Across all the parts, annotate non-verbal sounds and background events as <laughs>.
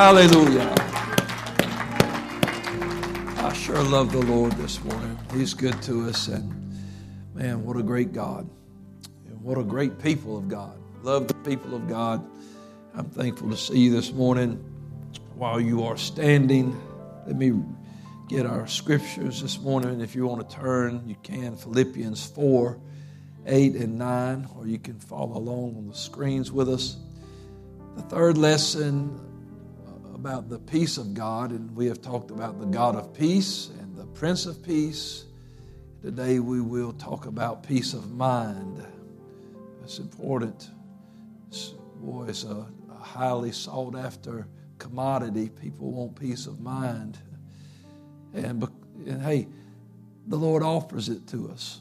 Hallelujah. I sure love the Lord this morning. He's good to us. And man, what a great God. And what a great people of God. Love the people of God. I'm thankful to see you this morning. While you are standing, let me get our scriptures this morning. If you want to turn, you can. Philippians 4 8 and 9, or you can follow along on the screens with us. The third lesson about the peace of God, and we have talked about the God of peace and the Prince of Peace. Today we will talk about peace of mind. It's important. It's, boy, it's a, a highly sought after commodity. People want peace of mind. And, and hey, the Lord offers it to us.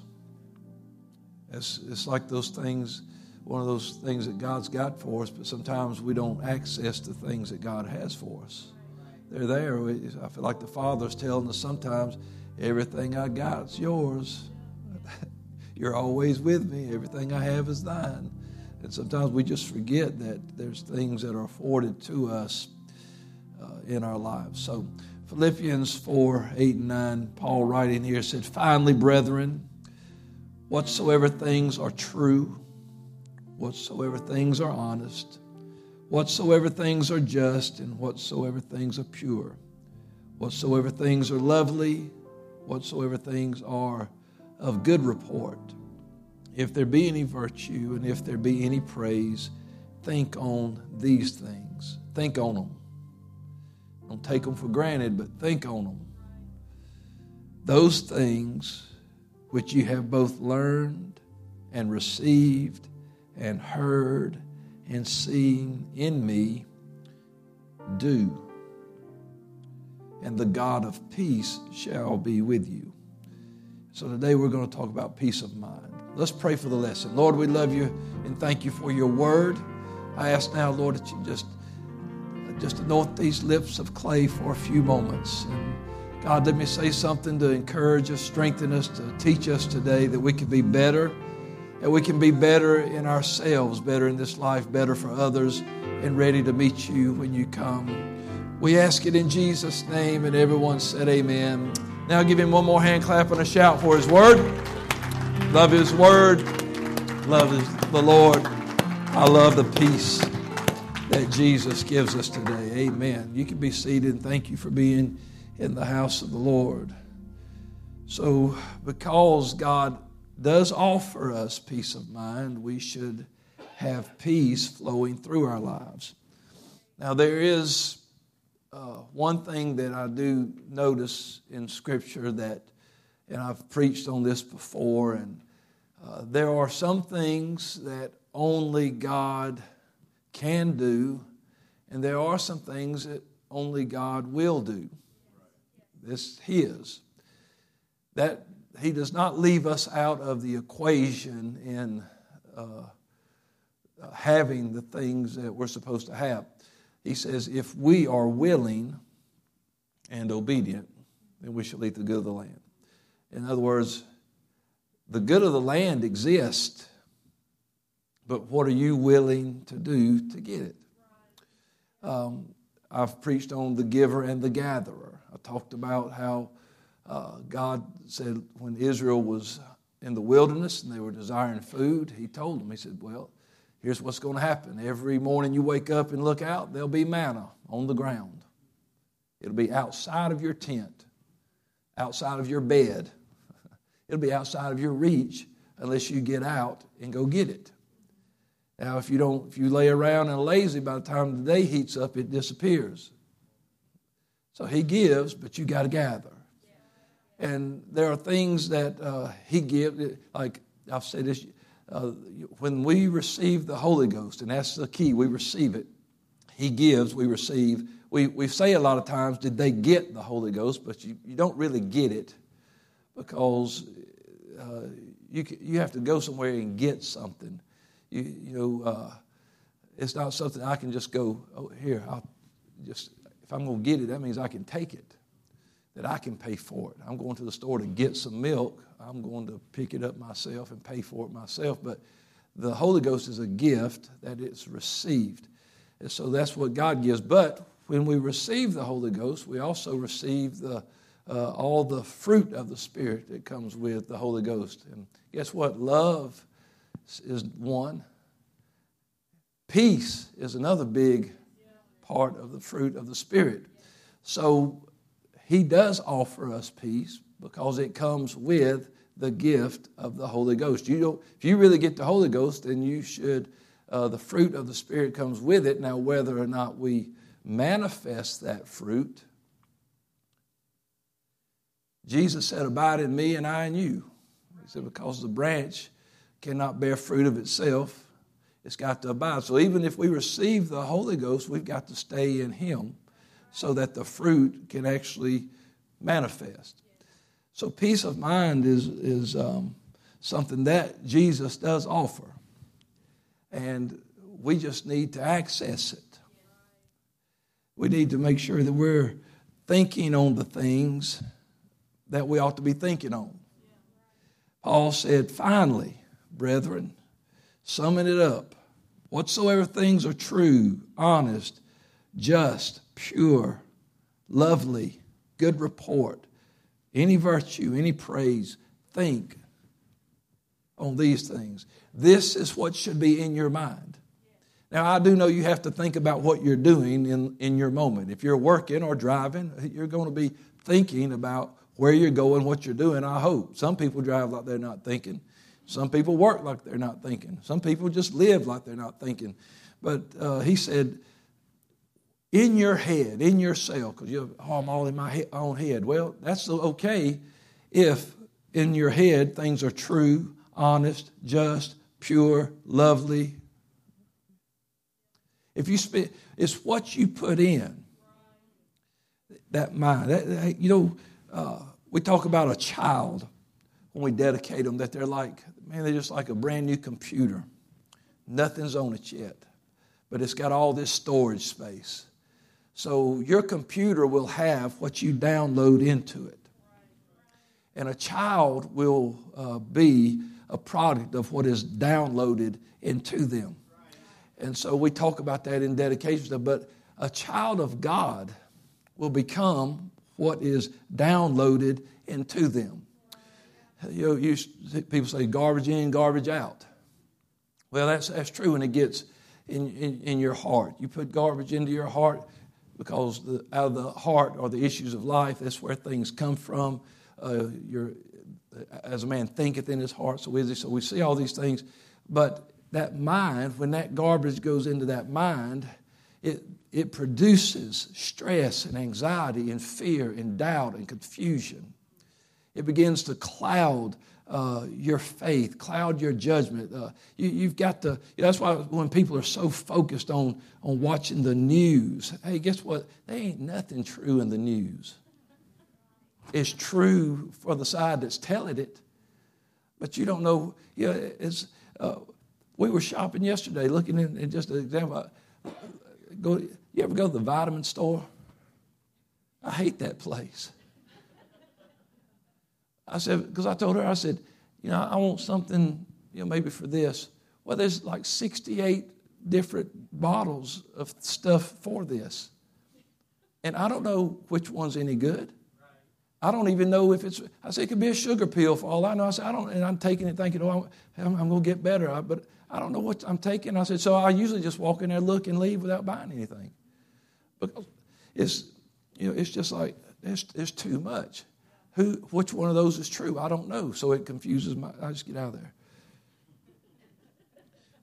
It's, it's like those things, one of those things that God's got for us, but sometimes we don't access the things that God has for us. They're there. I feel like the Father's telling us sometimes, everything I got's yours. <laughs> You're always with me. Everything I have is thine. And sometimes we just forget that there's things that are afforded to us uh, in our lives. So, Philippians 4 8 and 9, Paul writing here said, Finally, brethren, whatsoever things are true, whatsoever things are honest, whatsoever things are just, and whatsoever things are pure, whatsoever things are lovely, whatsoever things are of good report, if there be any virtue and if there be any praise, think on these things. Think on them. Don't take them for granted, but think on them. Those things which you have both learned and received and heard and seen in me, do. And the God of peace shall be with you. So today we're going to talk about peace of mind. Let's pray for the lesson. Lord, we love you and thank you for your word. I ask now, Lord, that you just just anoint these lips of clay for a few moments. And God, let me say something to encourage us, strengthen us, to teach us today that we can be better, that we can be better in ourselves, better in this life, better for others, and ready to meet you when you come. We ask it in Jesus' name, and everyone said, Amen. Now give him one more hand clap and a shout for his word. Love his word. Love the Lord. I love the peace that Jesus gives us today. Amen. You can be seated and thank you for being in the house of the Lord. So, because God does offer us peace of mind, we should have peace flowing through our lives. Now, there is uh, one thing that I do notice in Scripture that, and I've preached on this before, and uh, there are some things that only God can do, and there are some things that only God will do. This His. That He does not leave us out of the equation in uh, having the things that we're supposed to have. He says, if we are willing and obedient, then we shall eat the good of the land. In other words, the good of the land exists but what are you willing to do to get it? Um, I've preached on the giver and the gatherer. I talked about how uh, God said when Israel was in the wilderness and they were desiring food, He told them, He said, Well, here's what's going to happen. Every morning you wake up and look out, there'll be manna on the ground. It'll be outside of your tent, outside of your bed. <laughs> It'll be outside of your reach unless you get out and go get it. Now, if you don't, if you lay around and lazy, by the time the day heats up, it disappears. So he gives, but you got to gather. And there are things that uh, he gives, like I've said this, uh, when we receive the Holy Ghost, and that's the key, we receive it. He gives, we receive. We, we say a lot of times, did they get the Holy Ghost? But you, you don't really get it because uh, you, you have to go somewhere and get something you, you know, uh, it's not something I can just go, oh, here, I'll just, if I'm going to get it, that means I can take it, that I can pay for it. I'm going to the store to get some milk. I'm going to pick it up myself and pay for it myself. But the Holy Ghost is a gift that it's received. And so that's what God gives. But when we receive the Holy Ghost, we also receive the, uh, all the fruit of the Spirit that comes with the Holy Ghost. And guess what? Love is one, peace is another big part of the fruit of the Spirit. So He does offer us peace because it comes with the gift of the Holy Ghost. You don't, if you really get the Holy Ghost, then you should, uh, the fruit of the Spirit comes with it. Now, whether or not we manifest that fruit, Jesus said, Abide in me and I in you. He said, Because the branch cannot bear fruit of itself, it's got to abide. So even if we receive the Holy Ghost, we've got to stay in Him so that the fruit can actually manifest. So peace of mind is, is um, something that Jesus does offer. And we just need to access it. We need to make sure that we're thinking on the things that we ought to be thinking on. Paul said, finally, brethren, summing it up, whatsoever things are true, honest, just, pure, lovely, good report, any virtue, any praise, think on these things. This is what should be in your mind. Now, I do know you have to think about what you're doing in, in your moment. If you're working or driving, you're going to be thinking about where you're going, what you're doing, I hope. Some people drive like they're not thinking. Some people work like they're not thinking. Some people just live like they're not thinking. But uh, he said, in your head, in your cell, because you oh, I'm all in my own head. Well, that's okay if in your head things are true, honest, just, pure, lovely. If you spend, it's what you put in that mind. That, that, you know, uh, we talk about a child when we dedicate them that they're like, man, they're just like a brand new computer. Nothing's on it yet, but it's got all this storage space. So your computer will have what you download into it. And a child will uh, be a product of what is downloaded into them. And so we talk about that in dedication, but a child of God will become what is downloaded into them. You know, you, people say garbage in, garbage out. Well, that's, that's true when it gets in, in, in your heart. You put garbage into your heart, because the, out of the heart are the issues of life. That's where things come from. Uh, as a man thinketh in his heart, so is he. So we see all these things. But that mind, when that garbage goes into that mind, it, it produces stress and anxiety and fear and doubt and confusion. It begins to cloud uh, your faith, cloud your judgment. Uh, you, have got to, that's why when people are so focused on, on watching the news, hey, guess what? There ain't nothing true in the news. It's true for the side that's telling it, but you don't know. You know it's, uh, we were shopping yesterday, looking in, in just an example. Go, you ever go to the vitamin store? I hate that place. I said, because I told her, I said, you know, I want something, you know, maybe for this. Well, there's like 68 different bottles of stuff for this. And I don't know which one's any good. I don't even know if it's, I say it could be a sugar pill for all I know. I said, I don't, and I'm taking it thinking, oh, I'm, I'm going to get better. But I don't know what I'm taking. I said, so I usually just walk in there, look, and leave without buying anything. Because it's, you know, it's just like, there's, there's too much. Who, which one of those is true? I don't know. So it confuses my, I just get out of there.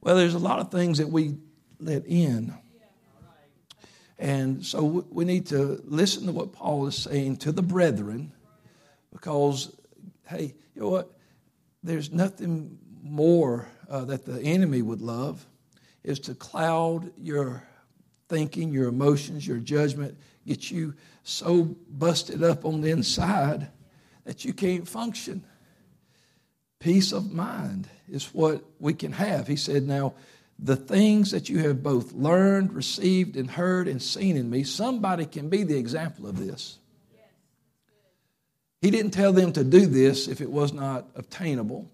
Well, there's a lot of things that we let in. And so we need to listen to what Paul is saying to the brethren because, hey, you know what? There's nothing more uh, that the enemy would love is to cloud your thinking, your emotions, your judgment, get you so busted up on the inside that you can't function. Peace of mind is what we can have. He said, Now, the things that you have both learned, received, and heard and seen in me, somebody can be the example of this. He didn't tell them to do this if it was not obtainable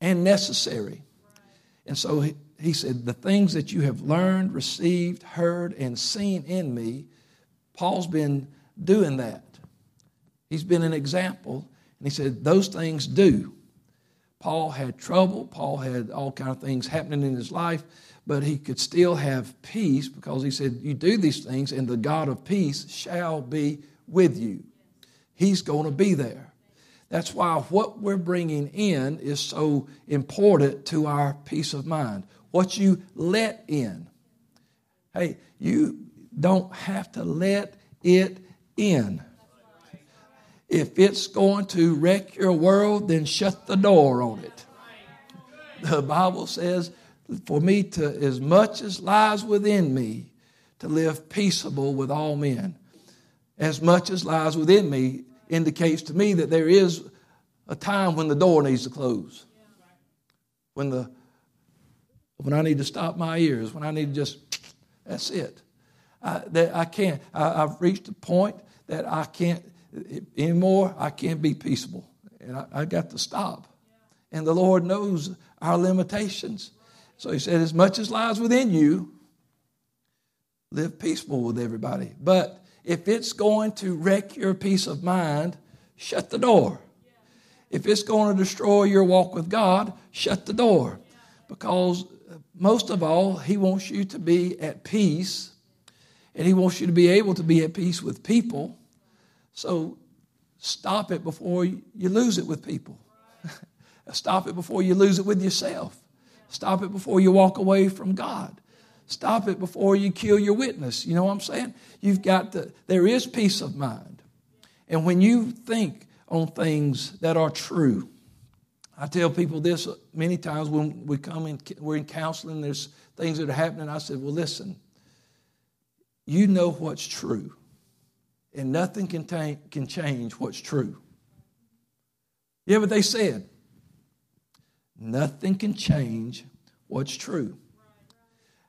and necessary. And so he, he said, the things that you have learned, received, heard, and seen in me, Paul's been doing that. He's been an example. And he said, those things do. Paul had trouble. Paul had all kind of things happening in his life, but he could still have peace because he said, You do these things, and the God of peace shall be with you. He's going to be there. That's why what we're bringing in is so important to our peace of mind. What you let in. Hey, you don't have to let it in. If it's going to wreck your world, then shut the door on it. The Bible says, for me to, as much as lies within me, to live peaceable with all men. As much as lies within me indicates to me that there is a time when the door needs to close. When the when I need to stop my ears, when I need to just, that's it. I, that I can't. I, I've reached a point that I can't anymore, I can't be peaceable. And I, I got to stop. And the Lord knows our limitations. So he said, as much as lies within you, live peaceful with everybody. But if it's going to wreck your peace of mind, shut the door. If it's going to destroy your walk with God, shut the door. Because most of all, He wants you to be at peace, and He wants you to be able to be at peace with people. So stop it before you lose it with people. <laughs> stop it before you lose it with yourself. Stop it before you walk away from God. Stop it before you kill your witness. You know what I'm saying? You've got to, there is peace of mind. And when you think on things that are true, I tell people this many times when we come in, we're in counseling, there's things that are happening. I said, well, listen, you know what's true and nothing can, ta- can change what's true. Yeah, but they said, nothing can change what's true.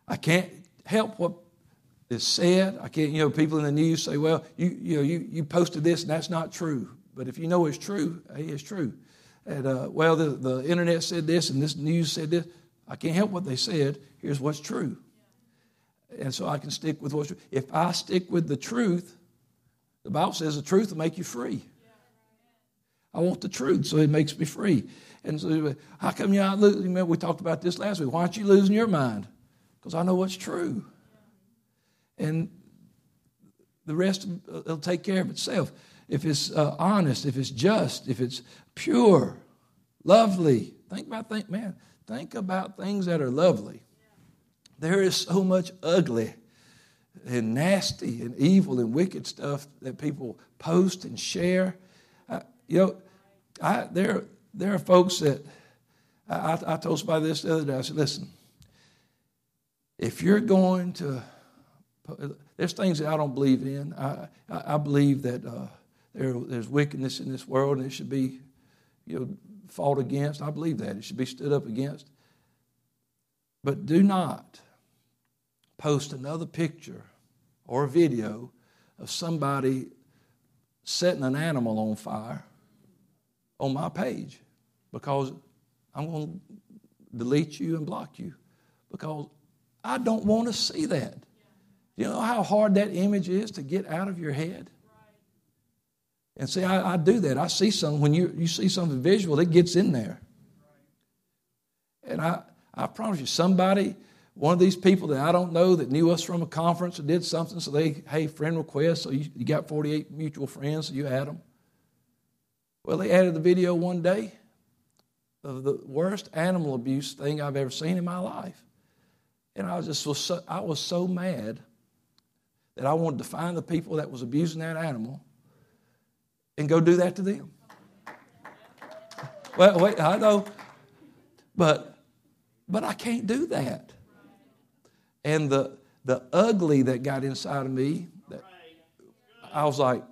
I can't help what is said. I can't, you know, people in the news say, well, you, you know, you, you posted this and that's not true. But if you know it's true, hey, it's true. And, uh, well, the, the internet said this and this news said this. I can't help what they said. Here's what's true. And so I can stick with what's true. If I stick with the truth, the Bible says the truth will make you free. I want the truth, so it makes me free. And so, how come you're not losing? We talked about this last week. Why aren't you losing your mind? Because I know what's true. And the rest will take care of itself. If it's uh, honest, if it's just, if it's pure, lovely. Think about think, man. Think about things that are lovely. There is so much ugly and nasty and evil and wicked stuff that people post and share. Uh, you know, I, there, there are folks that I, I told somebody this the other day. I said, listen, if you're going to, there's things that I don't believe in. I, I, I believe that uh, there, there's wickedness in this world and it should be, you know, fought against. I believe that. It should be stood up against. But do not post another picture or a video of somebody setting an animal on fire on my page because I'm going to delete you and block you because I don't want to see that. You know how hard that image is to get out of your head? And see, I, I do that. I see something, when you, you see something visual, it gets in there. And I, I promise you, somebody one of these people that I don't know that knew us from a conference or did something, so they, hey, friend request, so you, you got 48 mutual friends, so you add them. Well, they added the video one day of the worst animal abuse thing I've ever seen in my life. And I was just so, I was so mad that I wanted to find the people that was abusing that animal and go do that to them. Well, wait, I know, but but I can't do that and the the ugly that got inside of me that I was like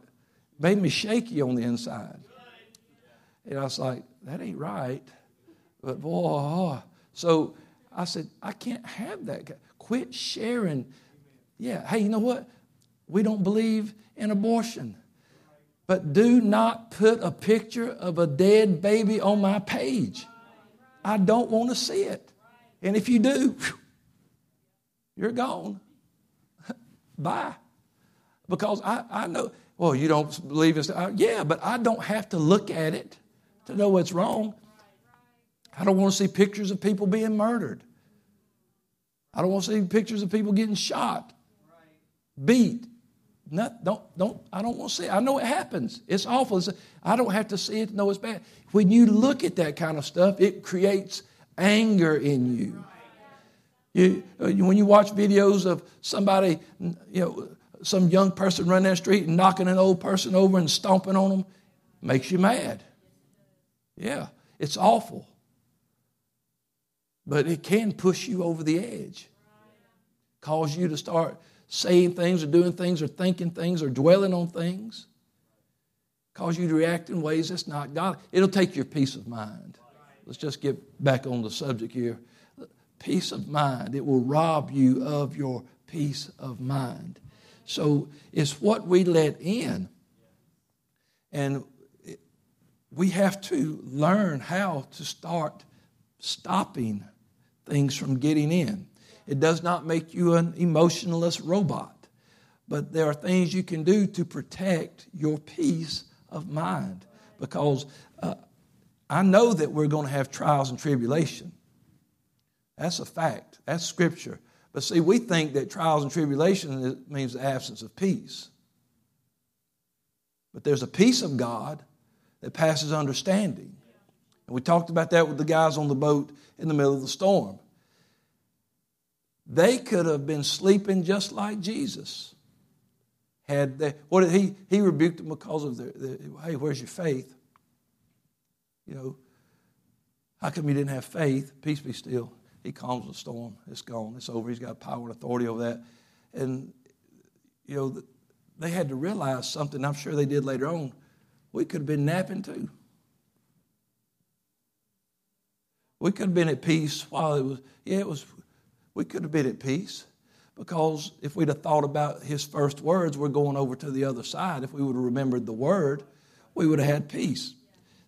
made me shaky on the inside. And I was like, that ain't right. But boy, so I said, I can't have that. Quit sharing. Yeah, hey, you know what? We don't believe in abortion. But do not put a picture of a dead baby on my page. I don't want to see it. And if you do, you're gone. <laughs> Bye. Because I, I know, well, you don't believe it. Uh, yeah, but I don't have to look at it to know what's wrong. I don't want to see pictures of people being murdered. I don't want to see pictures of people getting shot, beat. Not, don't, don't, I don't want to see it. I know it happens. It's awful. It's, I don't have to see it to know it's bad. When you look at that kind of stuff, it creates anger in you. You, uh, when you watch videos of somebody, you know, some young person running down the street and knocking an old person over and stomping on them, makes you mad. Yeah, it's awful. But it can push you over the edge, cause you to start saying things or doing things or thinking things or dwelling on things, cause you to react in ways that's not God. It'll take your peace of mind. Let's just get back on the subject here. Peace of mind. It will rob you of your peace of mind. So it's what we let in. And we have to learn how to start stopping things from getting in. It does not make you an emotionless robot, but there are things you can do to protect your peace of mind. Because uh, I know that we're going to have trials and tribulation. That's a fact, that's scripture. But see, we think that trials and tribulation means the absence of peace. But there's a peace of God that passes understanding. And we talked about that with the guys on the boat in the middle of the storm. They could have been sleeping just like Jesus. Had they, what did he? He rebuked them because of their, their hey, where's your faith? You know, how come you didn't have faith? Peace be still. He calms the storm. It's gone. It's over. He's got power and authority over that. And, you know, they had to realize something. I'm sure they did later on. We could have been napping too. We could have been at peace while it was, yeah, it was, we could have been at peace because if we'd have thought about his first words, we're going over to the other side. If we would have remembered the word, we would have had peace.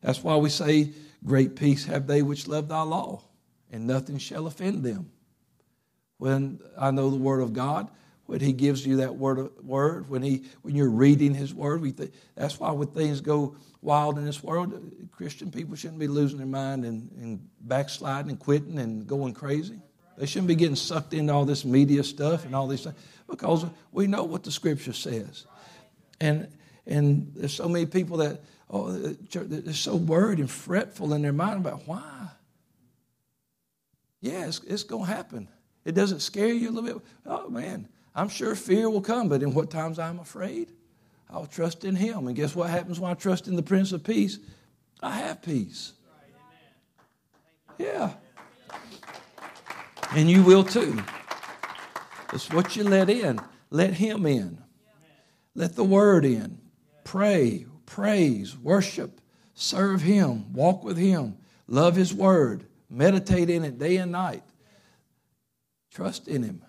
That's why we say, Great peace have they which love thy law, and nothing shall offend them. When I know the word of God, when he gives you that word, word when, he, when you're reading his word, we th- that's why when things go wild in this world, Christian people shouldn't be losing their mind and, and backsliding and quitting and going crazy. They shouldn't be getting sucked into all this media stuff and all these things because we know what the scripture says. And, and there's so many people that, oh, they're so worried and fretful in their mind about why. Yeah, it's, it's going to happen. It doesn't scare you a little bit. Oh, man, I'm sure fear will come, but in what times I'm afraid, I'll trust in Him. And guess what happens when I trust in the Prince of Peace? I have peace. Yeah. And you will too. It's what you let in. Let Him in. Let the Word in. Pray, praise, worship, serve Him, walk with Him, love His Word, meditate in it day and night. Trust in Him.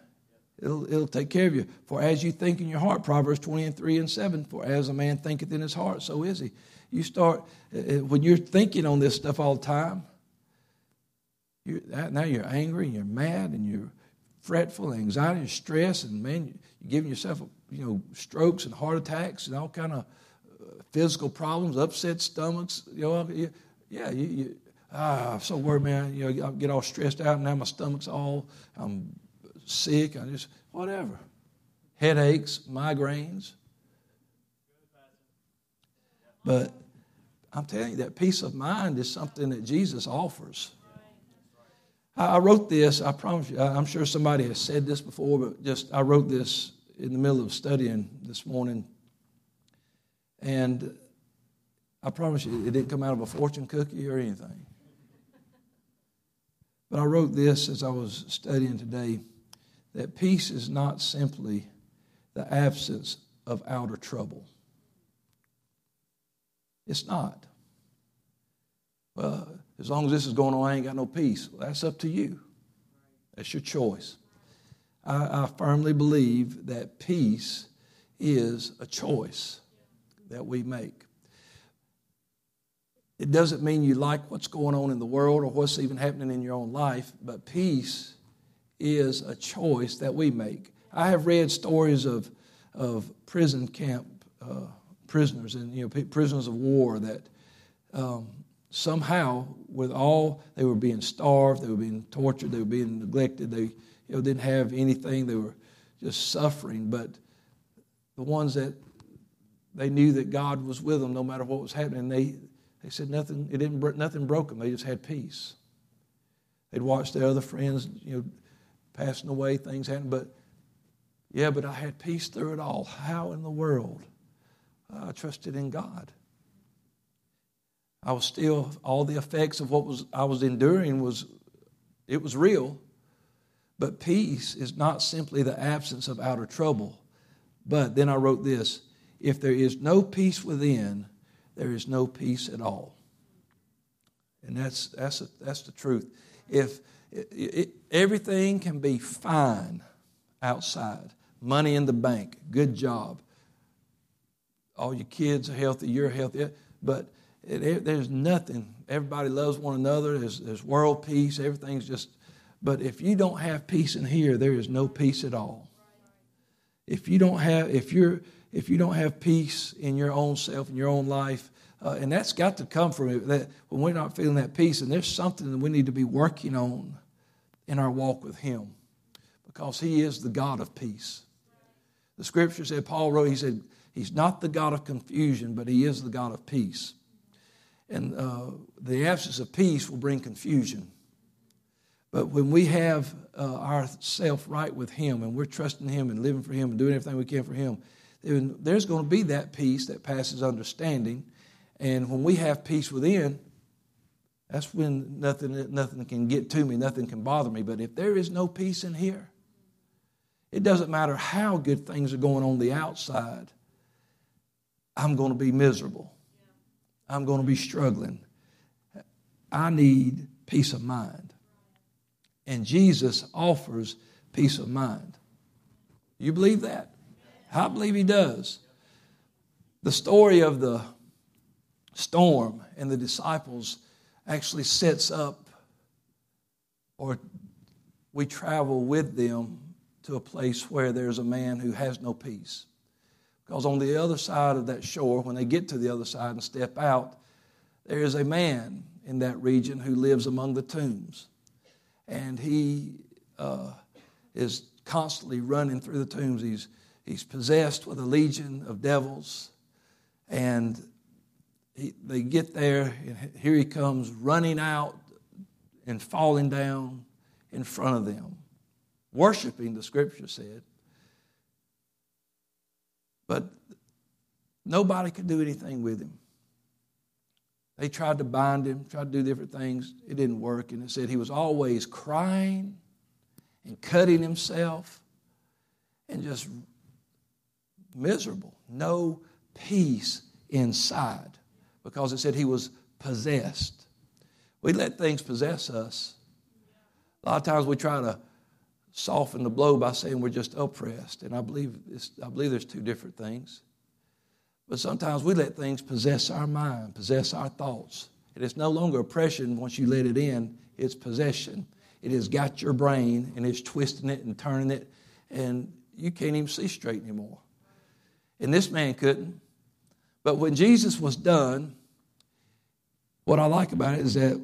It'll, it'll take care of you. For as you think in your heart, Proverbs 20 and 3 and 7, for as a man thinketh in his heart, so is he. You start, uh, uh, when you're thinking on this stuff all the time, you're, now you're angry and you're mad and you're fretful anxiety and stress and man, you're giving yourself, you know, strokes and heart attacks and all kind of uh, physical problems, upset stomachs, you know, yeah, you, you ah, I'm so worried, man. You know, I get all stressed out, and now my stomach's all, I'm sick, I just, whatever. Headaches, migraines. But I'm telling you, that peace of mind is something that Jesus offers. I wrote this, I promise you, I'm sure somebody has said this before, but just I wrote this in the middle of studying this morning. And I promise you, it didn't come out of a fortune cookie or anything. But I wrote this as I was studying today that peace is not simply the absence of outer trouble. It's not. Well, as long as this is going on, I ain't got no peace. Well, that's up to you. That's your choice. I, I firmly believe that peace is a choice that we make. It doesn't mean you like what's going on in the world or what's even happening in your own life, but peace is a choice that we make. I have read stories of, of prison camp uh, prisoners and you know prisoners of war that um, somehow, with all they were being starved, they were being tortured, they were being neglected, they you know didn't have anything, they were just suffering. But the ones that they knew that God was with them no matter what was happening, they they said nothing. It didn't nothing broke them. They just had peace. They'd watched their other friends, you know, passing away, things happening, but yeah, but I had peace through it all. How in the world? Uh, I trusted in God. I was still all the effects of what was I was enduring was it was real. But peace is not simply the absence of outer trouble. But then I wrote this if there is no peace within, there is no peace at all. And that's, that's, a, that's the truth. If it, it, everything can be fine outside, money in the bank, good job, all your kids are healthy, you're healthy, but it, there's nothing. Everybody loves one another. There's, there's world peace. Everything's just. But if you don't have peace in here, there is no peace at all. If you don't have, if you're, if you don't have peace in your own self, in your own life, uh, and that's got to come from it. That when we're not feeling that peace, and there's something that we need to be working on in our walk with Him, because He is the God of peace. The Scripture said, Paul wrote, he said, He's not the God of confusion, but He is the God of peace. And uh, the absence of peace will bring confusion. But when we have uh, ourself right with Him and we're trusting Him and living for Him and doing everything we can for Him, there's going to be that peace that passes understanding. And when we have peace within, that's when nothing, nothing can get to me, nothing can bother me. But if there is no peace in here, it doesn't matter how good things are going on the outside, I'm going to be miserable. I'm going to be struggling. I need peace of mind. And Jesus offers peace of mind. You believe that? I believe he does. The story of the storm and the disciples actually sets up, or we travel with them to a place where there's a man who has no peace. Because on the other side of that shore, when they get to the other side and step out, there is a man in that region who lives among the tombs. And he uh, is constantly running through the tombs. He's, he's possessed with a legion of devils. And he, they get there, and here he comes running out and falling down in front of them, worshiping, the scripture said. But nobody could do anything with him. They tried to bind him, tried to do different things. It didn't work. And it said he was always crying and cutting himself and just miserable. No peace inside because it said he was possessed. We let things possess us. A lot of times we try to soften the blow by saying we're just oppressed. And I believe, I believe there's two different things. But sometimes we let things possess our mind, possess our thoughts. And it's no longer oppression once you let it in, it's possession. It has got your brain and it's twisting it and turning it, and you can't even see straight anymore. And this man couldn't. But when Jesus was done, what I like about it is that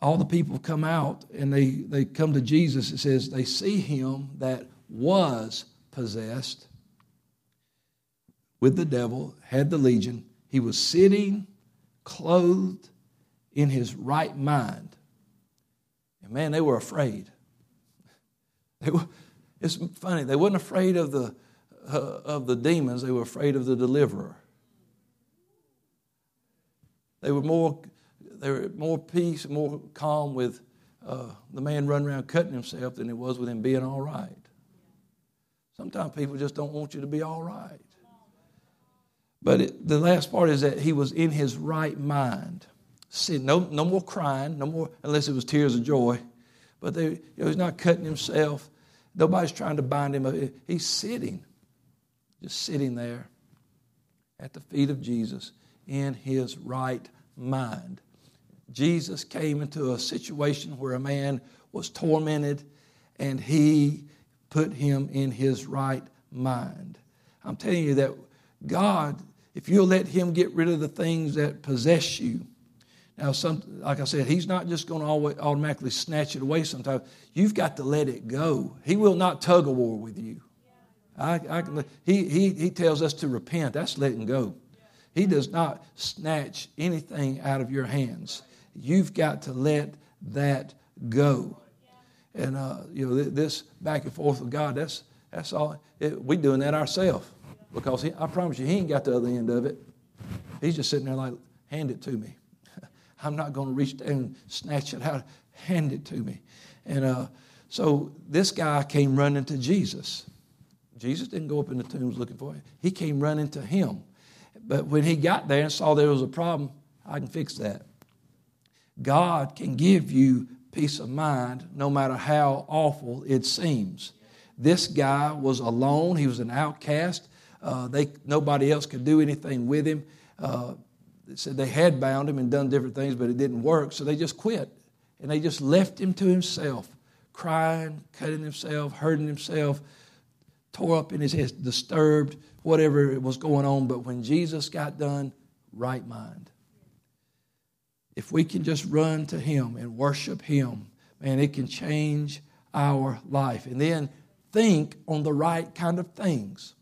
all the people come out and they, they come to Jesus. It says they see him that was possessed with the devil, had the legion. He was sitting, clothed in his right mind. And man, they were afraid. <laughs> They were, it's funny, they weren't afraid of the, of the demons, they were afraid of the deliverer. They were more they were more peace more calm with uh, the man running around cutting himself than it was with him being all right. Sometimes people just don't want you to be all right. But it, the last part is that he was in his right mind. See, no, no more crying, no more, unless it was tears of joy. But they, you know, he's not cutting himself. Nobody's trying to bind him. He's sitting, just sitting there at the feet of Jesus in his right mind. Jesus came into a situation where a man was tormented and he put him in his right mind. I'm telling you that God, if you'll let him get rid of the things that possess you, now, some, like I said, he's not just going to automatically snatch it away sometimes. You've got to let it go. He will not tug a war with you. I, I, he, he, he tells us to repent. That's letting go. He does not snatch anything out of your hands. You've got to let that go. And, uh, you know, this back and forth with God, that's, that's all. It, we doing that ourselves because he, I promise you, he ain't got the other end of it. He's just sitting there like, hand it to me. <laughs> I'm not going to reach down and snatch it out. Hand it to me. And uh, so this guy came running to Jesus. Jesus didn't go up in the tombs looking for him. He came running to him. But when he got there and saw there was a problem, I can fix that. God can give you peace of mind no matter how awful it seems. This guy was alone, he was an outcast. Uh, they, nobody else could do anything with him. Uh, they said they had bound him and done different things, but it didn't work, so they just quit. And they just left him to himself, crying, cutting himself, hurting himself, tore up in his head, disturbed, whatever it was going on. But when Jesus got done, right mind. If we can just run to him and worship him, man, it can change our life. And then think on the right kind of things.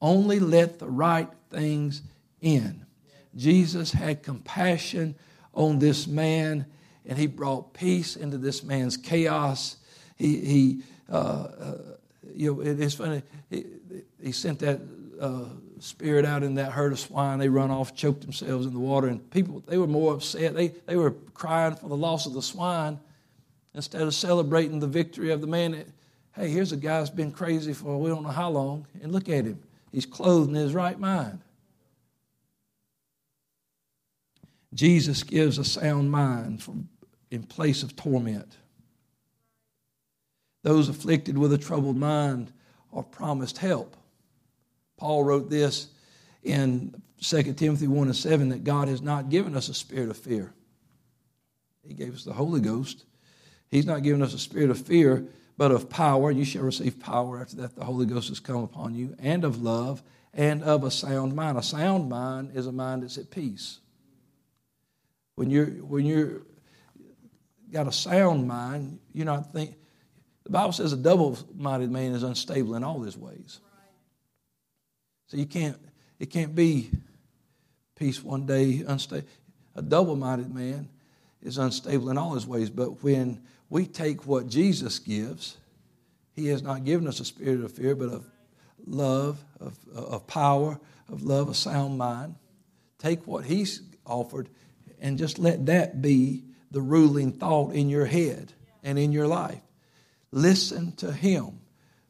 Only let the right things in. Jesus had compassion on this man, and he brought peace into this man's chaos. He, he uh, uh, you know, it, it's funny. He, sent that uh, spirit out in that herd of swine. They run off, choked themselves in the water, and people they were more upset. They they were crying for the loss of the swine instead of celebrating the victory of the man. That, hey, here's a guy that's been crazy for we don't know how long, and look at him. He's clothed in his right mind. Jesus gives a sound mind in place of torment. Those afflicted with a troubled mind are promised help. Paul wrote this in 2 Timothy 1 and 7 that God has not given us a spirit of fear. He gave us the Holy Ghost. He's not given us a spirit of fear, but of power. You shall receive power after that the Holy Ghost has come upon you, and of love, and of a sound mind. A sound mind is a mind that's at peace. When you're when you're got a sound mind, you're not think. The Bible says a double-minded man is unstable in all his ways. So you can't it can't be peace one day unstable. A double-minded man is unstable in all his ways. But when we take what Jesus gives, He has not given us a spirit of fear, but of love, of, of power, of love, a sound mind. Take what He's offered and just let that be the ruling thought in your head and in your life. Listen to Him.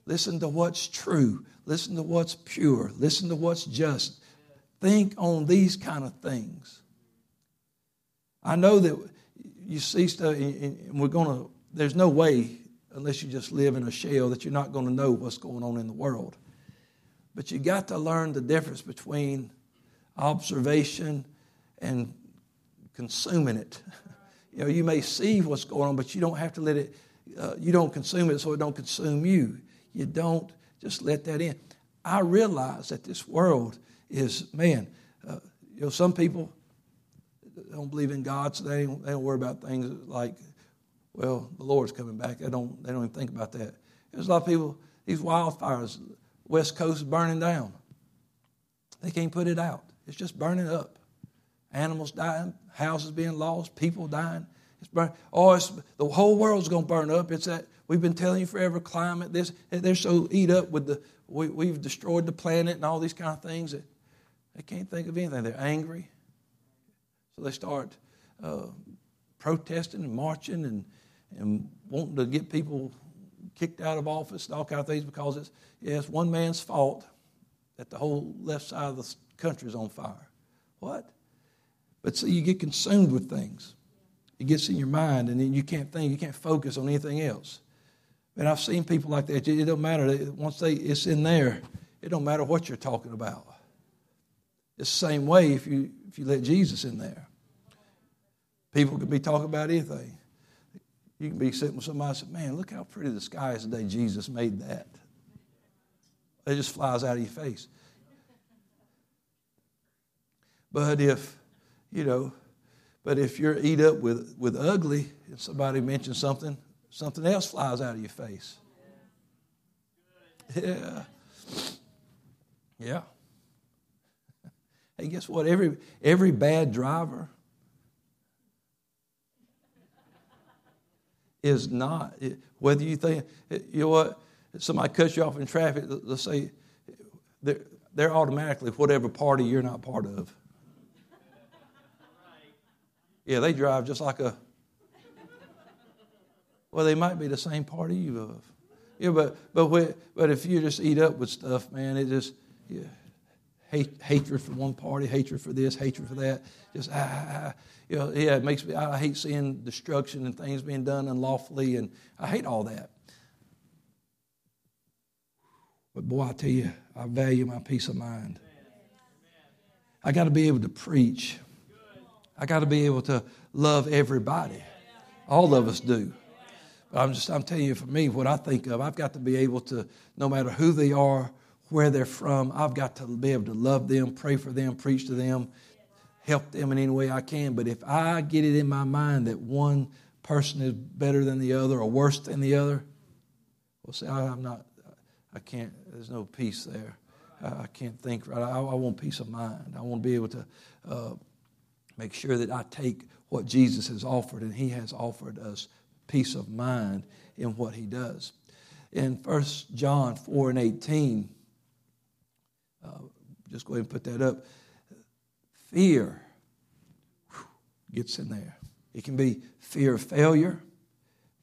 Listen to what's true. Listen to what's pure. Listen to what's just. Think on these kind of things. I know that you see stuff, and we're going to, there's no way, unless you just live in a shell, that you're not going to know what's going on in the world. But you got to learn the difference between observation and consuming it. <laughs> You know, you may see what's going on, but you don't have to let it, uh, you don't consume it so it don't consume you. You don't just let that in. I realize that this world is, man, uh, you know, some people don't believe in God, so they don't, they don't worry about things like, well, the Lord's coming back. They don't, they don't even think about that. There's a lot of people, these wildfires, West Coast burning down. They can't put it out. It's just burning up. Animals dying, houses being lost, people dying. It's burning. Oh, it's, the whole world's going to burn up. It's that we've been telling you forever. Climate. This they're so eat up with the we, we've destroyed the planet and all these kind of things that they can't think of anything. They're angry, so they start uh, protesting and marching and and wanting to get people kicked out of office and all kind of things because it's yeah, it's one man's fault that the whole left side of the country is on fire. What? But see, you get consumed with things. It gets in your mind, and then you can't think, you can't focus on anything else. And I've seen people like that. It don't matter. Once they it's in there, it don't matter what you're talking about. It's the same way if you if you let Jesus in there. People can be talking about anything. You can be sitting with somebody and say, Man, look how pretty the sky is today. Jesus made that. It just flies out of your face. But if, you know, but if you're eat up with, with ugly and somebody mentions something, something else flies out of your face. Yeah. Yeah. Hey, guess what? Every every bad driver is not whether you think eh, you know what somebody cuts you off in traffic. Let's say they're, they're automatically whatever party you're not part of. Yeah, they drive just like a. Well, they might be the same party you of. Yeah, but but but if you just eat up with stuff, man, it just yeah, hate hatred for one party, hatred for this, hatred for that. Just ah, ah, ah, you know, yeah, it makes me. I hate seeing destruction and things being done unlawfully, and I hate all that. But boy, I tell you, I value my peace of mind. I got to be able to preach I got to be able to love everybody. All of us do. But I'm just, I'm telling you, for me, what I think of, I've got to be able to, no matter who they are, where they're from, I've got to be able to love them, pray for them, preach to them, help them in any way I can. But if I get it in my mind that one person is better than the other or worse than the other, well, see, I, am not, I can't, there's no peace there. I, I can't think right. I, I, want peace of mind. I want to be able to uh, make sure that I take what Jesus has offered, and He has offered us peace of mind in what He does. In 1 John 4 and 18, uh, just go ahead and put that up. Fear whew, gets in there. It can be fear of failure,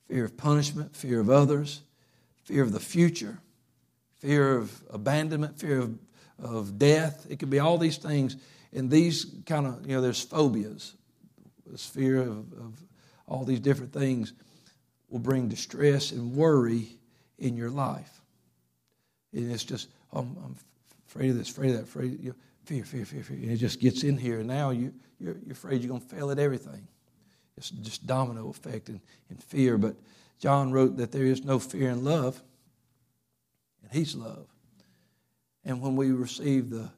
fear of punishment, fear of others, fear of the future, fear of abandonment, fear of, of death. It can be all these things and these kind of, you know, there's phobias, this fear of, of all these different things will bring distress and worry in your life. And it's just, I'm, I'm afraid of this, afraid of that, afraid, you know, fear, fear, fear, fear. And it just gets in here, and now you, you're, you're afraid you're going to fail at everything. It's just domino effect and, and fear. But John wrote that there is no fear in love, and he's love. And when we receive the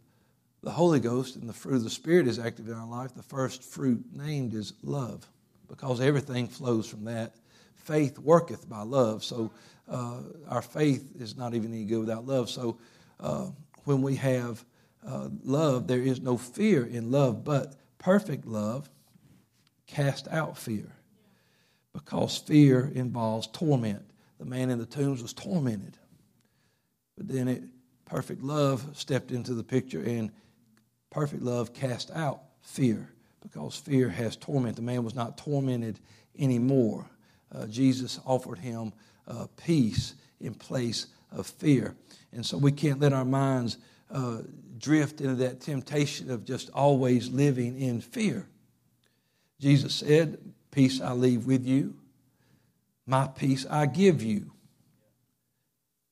the Holy Ghost and the fruit of the Spirit is active in our life, the first fruit named is love because everything flows from that. Faith worketh by love. So uh, our faith is not even any good without love. So uh, when we have uh, love, there is no fear in love, but perfect love cast out fear because fear involves torment. The man in the tombs was tormented. But then it, perfect love stepped into the picture and Perfect love cast out fear because fear has torment. The man was not tormented anymore. Uh, Jesus offered him uh, peace in place of fear. And so we can't let our minds uh, drift into that temptation of just always living in fear. Jesus said, Peace I leave with you, my peace I give you.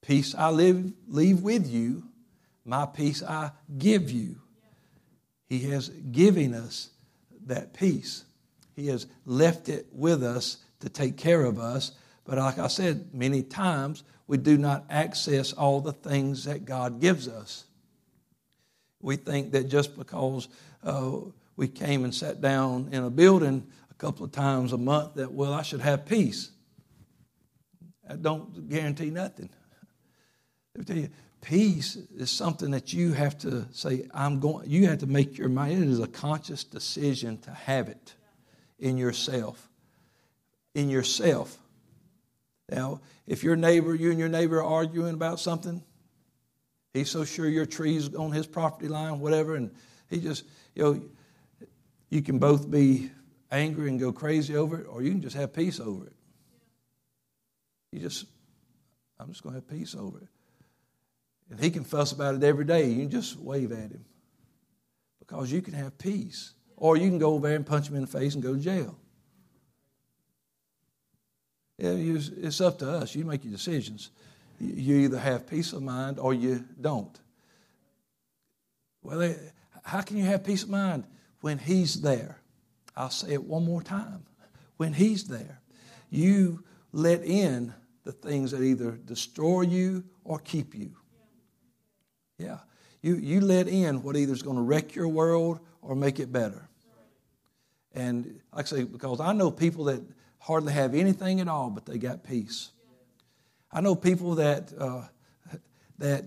Peace I live, leave with you, my peace I give you. He has given us that peace. He has left it with us to take care of us. But like I said many times, we do not access all the things that God gives us. We think that just because uh, we came and sat down in a building a couple of times a month, that, well, I should have peace. That don't guarantee nothing. Let me tell you, Peace is something that you have to say, I'm going, you have to make your mind. It is a conscious decision to have it in yourself. In yourself. Now, if your neighbor, you and your neighbor are arguing about something, he's so sure your tree's on his property line, whatever, and he just, you know, you can both be angry and go crazy over it, or you can just have peace over it. You just, I'm just going to have peace over it. And he can fuss about it every day. You just wave at him because you can have peace. Or you can go over there and punch him in the face and go to jail. It's up to us. You make your decisions. You either have peace of mind or you don't. Well, how can you have peace of mind when he's there? I'll say it one more time. When He's there, you let in the things that either destroy you or keep you. Yeah. You, you let in what either is going to wreck your world or make it better. And like I say, because I know people that hardly have anything at all, but they got peace. I know people that uh, that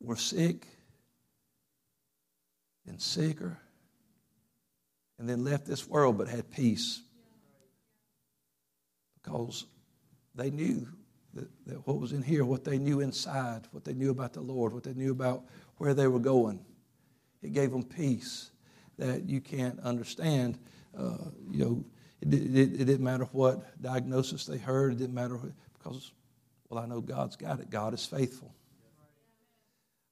were sick and sicker and then left this world but had peace because they knew that, that, what was in here, what they knew inside, what they knew about the Lord, what they knew about where they were going. It gave them peace that you can't understand. Uh, you know, it, it, it, didn't matter what diagnosis they heard. It didn't matter what, because, well, I know God's got it. God is faithful.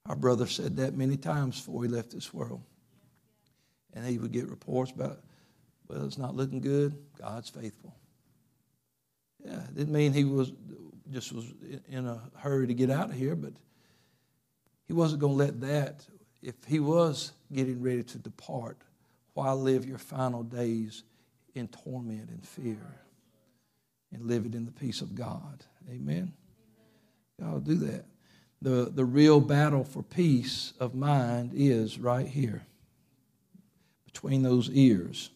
Our brother said that many times before he left this world. And he would get reports about, well, it's not looking good. God's faithful. Yeah, it didn't mean he was just was in a hurry to get out of here, but he wasn't going to let that, if he was getting ready to depart, why live your final days in torment and fear and live it in the peace of God? Amen? Will do that. The, the real battle for peace of mind is right here between those ears.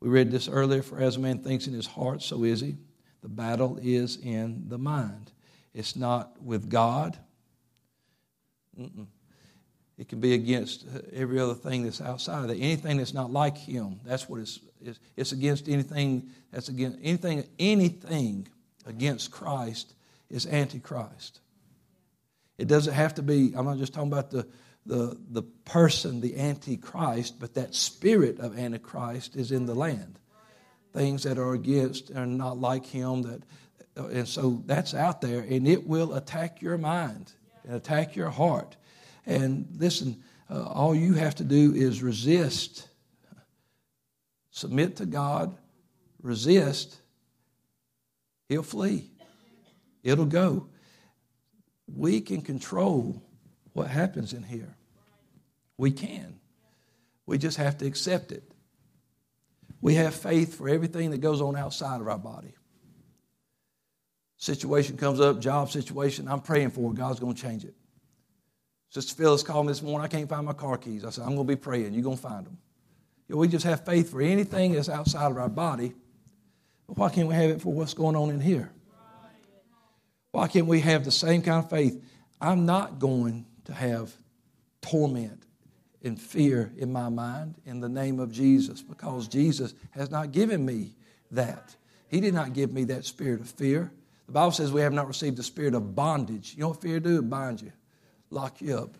We read this earlier for as a man thinks in his heart, so is he. The battle is in the mind. It's not with God. Mm-mm. It can be against every other thing that's outside of that. Anything that's not like Him. That's what it's. It's, it's against anything that's against anything. Anything against Christ is antichrist. It doesn't have to be. I'm not just talking about the the the person, the antichrist, but that spirit of antichrist is in the land things that are against and not like him that and so that's out there and it will attack your mind and attack your heart. And listen uh, all you have to do is resist. Submit to god resist. He'll flee. It'll go. We can control what happens in here. We can. We just have to accept it we have faith for everything that goes on outside of our body. Situation comes up, job situation, I'm praying for it. God's going to change it. Sister Phyllis called me this morning. I can't find my car keys. I said, I'm going to be praying. You're going to find them. You know, we just have faith for anything that's outside of our body. But why can't we have it for what's going on in here? Why can't we have the same kind of faith? I'm not going to have torment and fear in my mind in the name of Jesus because Jesus has not given me that. He did not give me that spirit of fear. The Bible says we have not received the spirit of bondage. You know what fear do? It binds you, lock you up.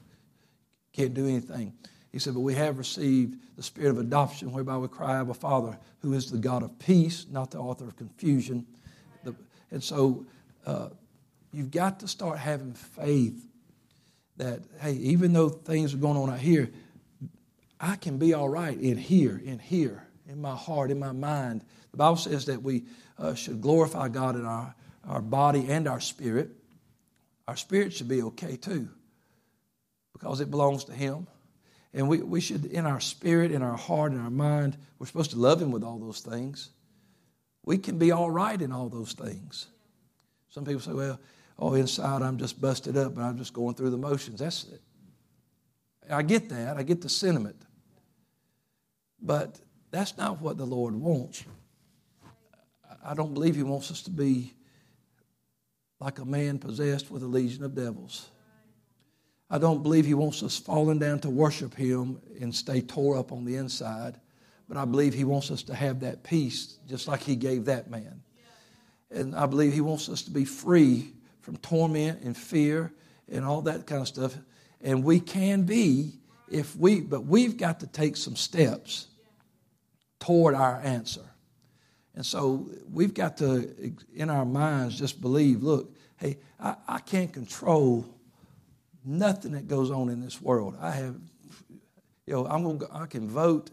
Can't do anything. He said, but we have received the spirit of adoption whereby we cry, Abba Father, who is the God of peace, not the author of confusion. The, and so uh, you've got to start having faith that, hey, even though things are going on out here, I can be all right in here, in here, in my heart, in my mind. The Bible says that we uh, should glorify God in our, our body and our spirit. Our spirit should be okay too because it belongs to Him. And we, we should, in our spirit, in our heart, in our mind, we're supposed to love Him with all those things. We can be all right in all those things. Some people say, well, oh, inside I'm just busted up and I'm just going through the motions. That's it. I get that. I get the sentiment. But that's not what the Lord wants. I don't believe He wants us to be like a man possessed with a legion of devils. I don't believe He wants us falling down to worship Him and stay tore up on the inside. But I believe He wants us to have that peace just like He gave that man. And I believe He wants us to be free from torment and fear and all that kind of stuff. And we can be if we, but we've got to take some steps toward our answer. And so we've got to, in our minds, just believe look, hey, I, I can't control nothing that goes on in this world. I have, you know, I'm gonna, I can vote,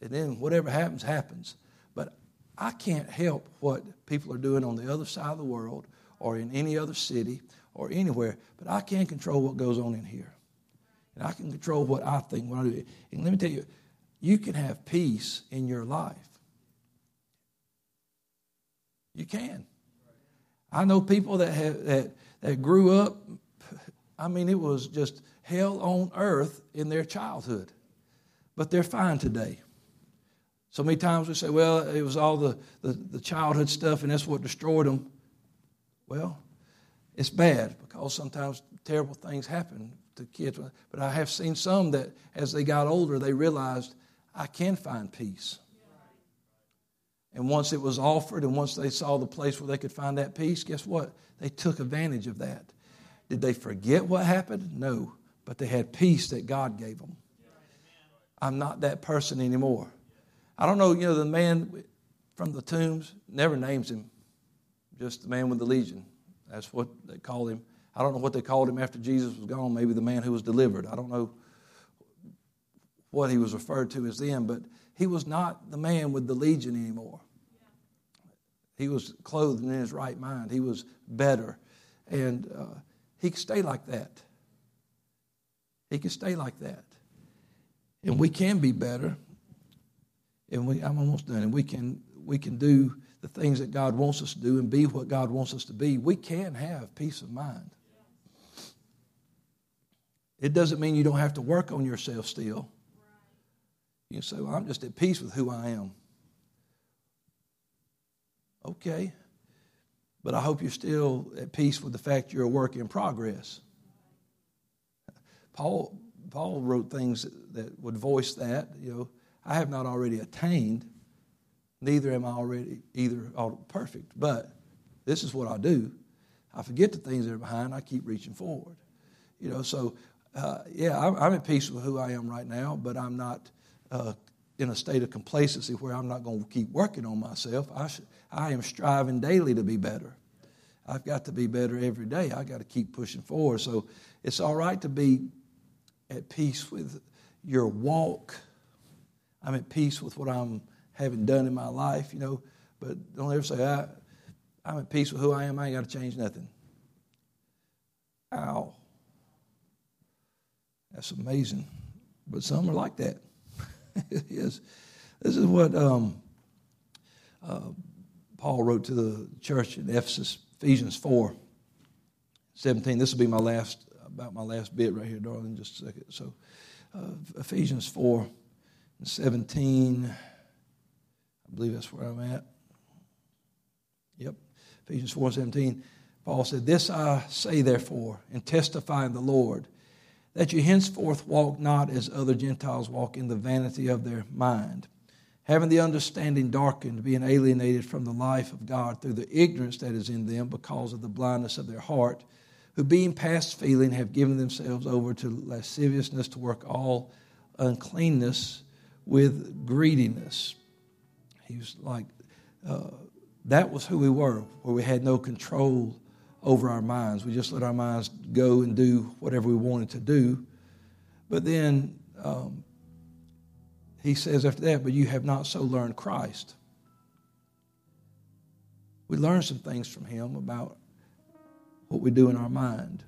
and then whatever happens, happens. But I can't help what people are doing on the other side of the world or in any other city or anywhere, but I can't control what goes on in here. And I can control what I think, what I do. And let me tell you, you can have peace in your life. You can. I know people that have, that that grew up. I mean, it was just hell on earth in their childhood, but they're fine today. So many times we say, well, it was all the, the, the childhood stuff and that's what destroyed them. Well, it's bad because sometimes terrible things happen to kids. But I have seen some that as they got older, they realized, I can find peace. And once it was offered and once they saw the place where they could find that peace, guess what? They took advantage of that. Did they forget what happened? No. But they had peace that God gave them. I'm not that person anymore. I don't know, you know, the man from the tombs never names him, just the man with the legion. That's what they called him. I don't know what they called him after Jesus was gone, maybe the man who was delivered. I don't know what he was referred to as then, but he was not the man with the legion anymore. He was clothed in his right mind. He was better. And uh, he could stay like that. He could stay like that. And we can be better and we, I'm almost done, and we can, we can do the things that God wants us to do and be what God wants us to be, we can have peace of mind. It doesn't mean you don't have to work on yourself still. You say, Well, I'm just at peace with who I am. Okay. But I hope you're still at peace with the fact you're a work in progress. Paul, Paul wrote things that would voice that. You know, I have not already attained, neither am I already either perfect. But this is what I do. I forget the things that are behind. I keep reaching forward. You know, so uh, yeah, I'm, I'm, at peace with who I am right now, but I'm not uh, in a state of complacency where I'm not going to keep working on myself. I, sh- I am striving daily to be better. I've got to be better every day. I got to keep pushing forward. So it's all right to be at peace with your walk I'm at peace with what I'm having done in my life, you know. But don't ever say, I, I'm at peace with who I am. I ain't got to change nothing. Ow. That's amazing. But some are like that. <laughs> is. This is what um, uh, Paul wrote to the church in Ephesus, Ephesians 4 17. This will be my last, about my last bit right here, darling, just a second. So, uh, Ephesians 4 17. I believe that's where I'm at. Yep. Ephesians 4 17. Paul said, This I say, therefore, and testify in the Lord, that you henceforth walk not as other Gentiles walk in the vanity of their mind, having the understanding darkened, being alienated from the life of God through the ignorance that is in them because of the blindness of their heart, who being past feeling have given themselves over to lasciviousness to work all uncleanness with greediness. He was like, uh, that was who we were, where we had no control over our minds. We just let our minds go and do whatever we wanted to do. But then um, he says after that, but you have not so learned Christ. We learn some things from him about what we do in our mind.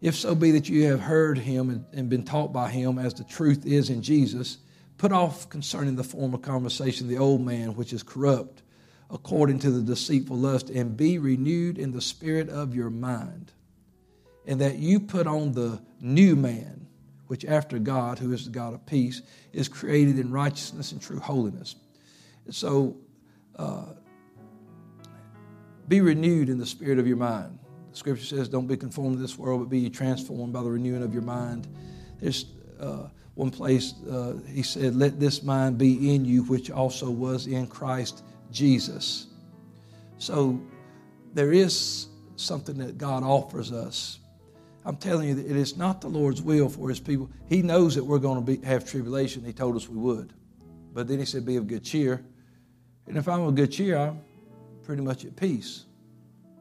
If so be that you have heard him and, and been taught by him as the truth is in Jesus, Put off concerning the former conversation the old man which is corrupt according to the deceitful lust, and be renewed in the spirit of your mind. And that you put on the new man, which after God, who is the God of peace, is created in righteousness and true holiness. So, uh, be renewed in the spirit of your mind. The scripture says, Don't be conformed to this world, but be transformed by the renewing of your mind. There's uh, one place uh, he said, Let this mind be in you, which also was in Christ Jesus. So there is something that God offers us. I'm telling you that it is not the Lord's will for his people. He knows that we're going to be, have tribulation. He told us we would. But then he said, Be of good cheer. And if I'm of good cheer, I'm pretty much at peace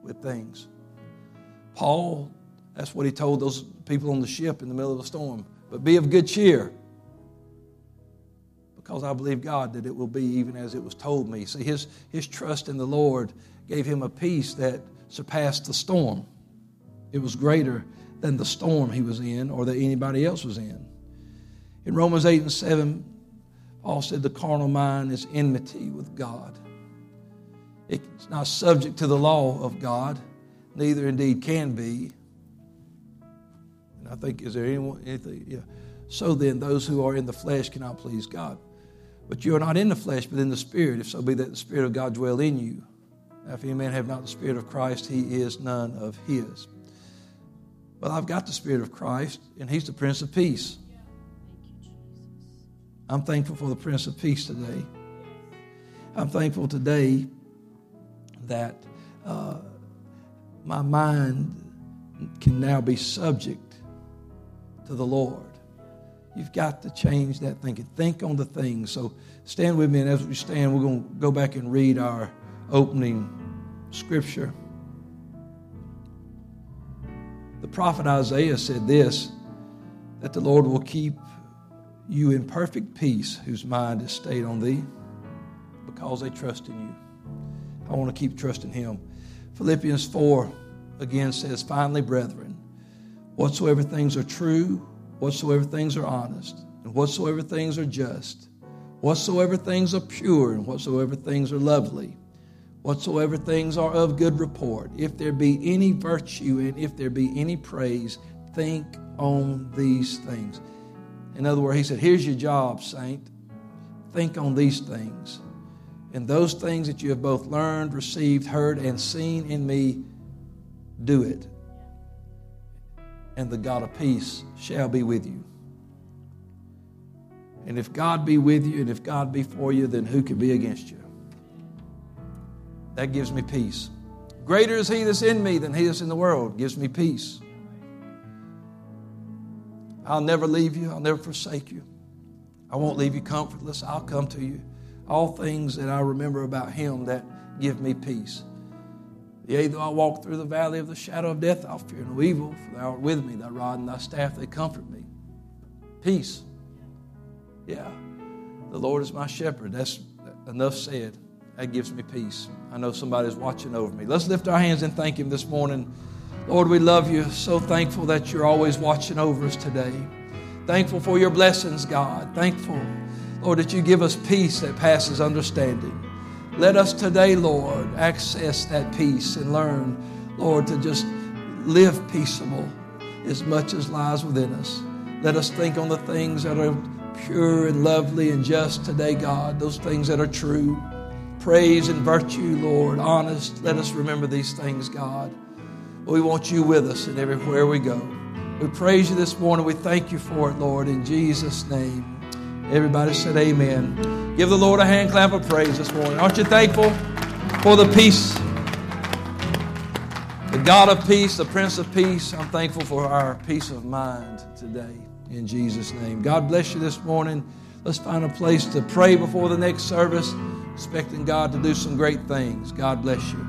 with things. Paul, that's what he told those people on the ship in the middle of the storm but be of good cheer. Because I believe God that it will be even as it was told me. See, his, his trust in the Lord gave him a peace that surpassed the storm. It was greater than the storm he was in or that anybody else was in. In Romans 8 and 7, Paul said the carnal mind is enmity with God. It's not subject to the law of God, neither indeed can be. And I think, is there anyone, anything? Yeah. So then, those who are in the flesh cannot please God. But you are not in the flesh, but in the Spirit, if so be that the Spirit of God dwell in you. Now, if any man have not the Spirit of Christ, he is none of his. Well, I've got the Spirit of Christ, and He's the Prince of Peace. I'm thankful for the Prince of Peace today. I'm thankful today that uh, my mind can now be subject to the Lord. You've got to change that thinking. Think on the things. So stand with me, and as we stand, we're going to go back and read our opening scripture. The prophet Isaiah said this that the Lord will keep you in perfect peace whose mind is stayed on thee because they trust in you. I want to keep trusting him. Philippians 4 again says, Finally, brethren, whatsoever things are true, whatsoever things are honest, and whatsoever things are just, whatsoever things are pure, and whatsoever things are lovely, whatsoever things are of good report, if there be any virtue and if there be any praise, think on these things. In other words, he said, Here's your job, saint. Think on these things. And those things that you have both learned, received, heard, and seen in me, do it and the God of peace shall be with you. And if God be with you and if God be for you, then who can be against you? That gives me peace. Greater is He that's in me than He that's in the world, gives me peace. I'll never leave you, I'll never forsake you. I won't leave you comfortless, I'll come to you. All things that I remember about Him that give me peace. Yea, though I walk through the valley of the shadow of death, I'll fear no evil, for thou art with me, thy rod and thy staff, they comfort me. Peace. Yeah. The Lord is my shepherd. That's enough said. That gives me peace. I know somebody's watching over me. Let's lift our hands and thank Him this morning. Lord, we love you. So thankful that you're always watching over us today. Thankful for your blessings, God. Thankful, Lord, that you give us peace that passes understanding. Let us today, Lord, access that peace and learn, Lord, to just live peaceable as much as lies within us. Let us think on the things that are pure and lovely and just today, God, those things that are true. Praise and virtue, Lord, honest. Let us remember these things, God. We want you with us and everywhere we go. We praise you this morning. We thank you for it, Lord, in Jesus' name. Everybody said, Amen. Give the Lord a hand clap of praise this morning. Aren't you thankful for the peace? The God of peace, the Prince of peace. I'm thankful for our peace of mind today in Jesus' name. God bless you this morning. Let's find a place to pray before the next service, expecting God to do some great things. God bless you.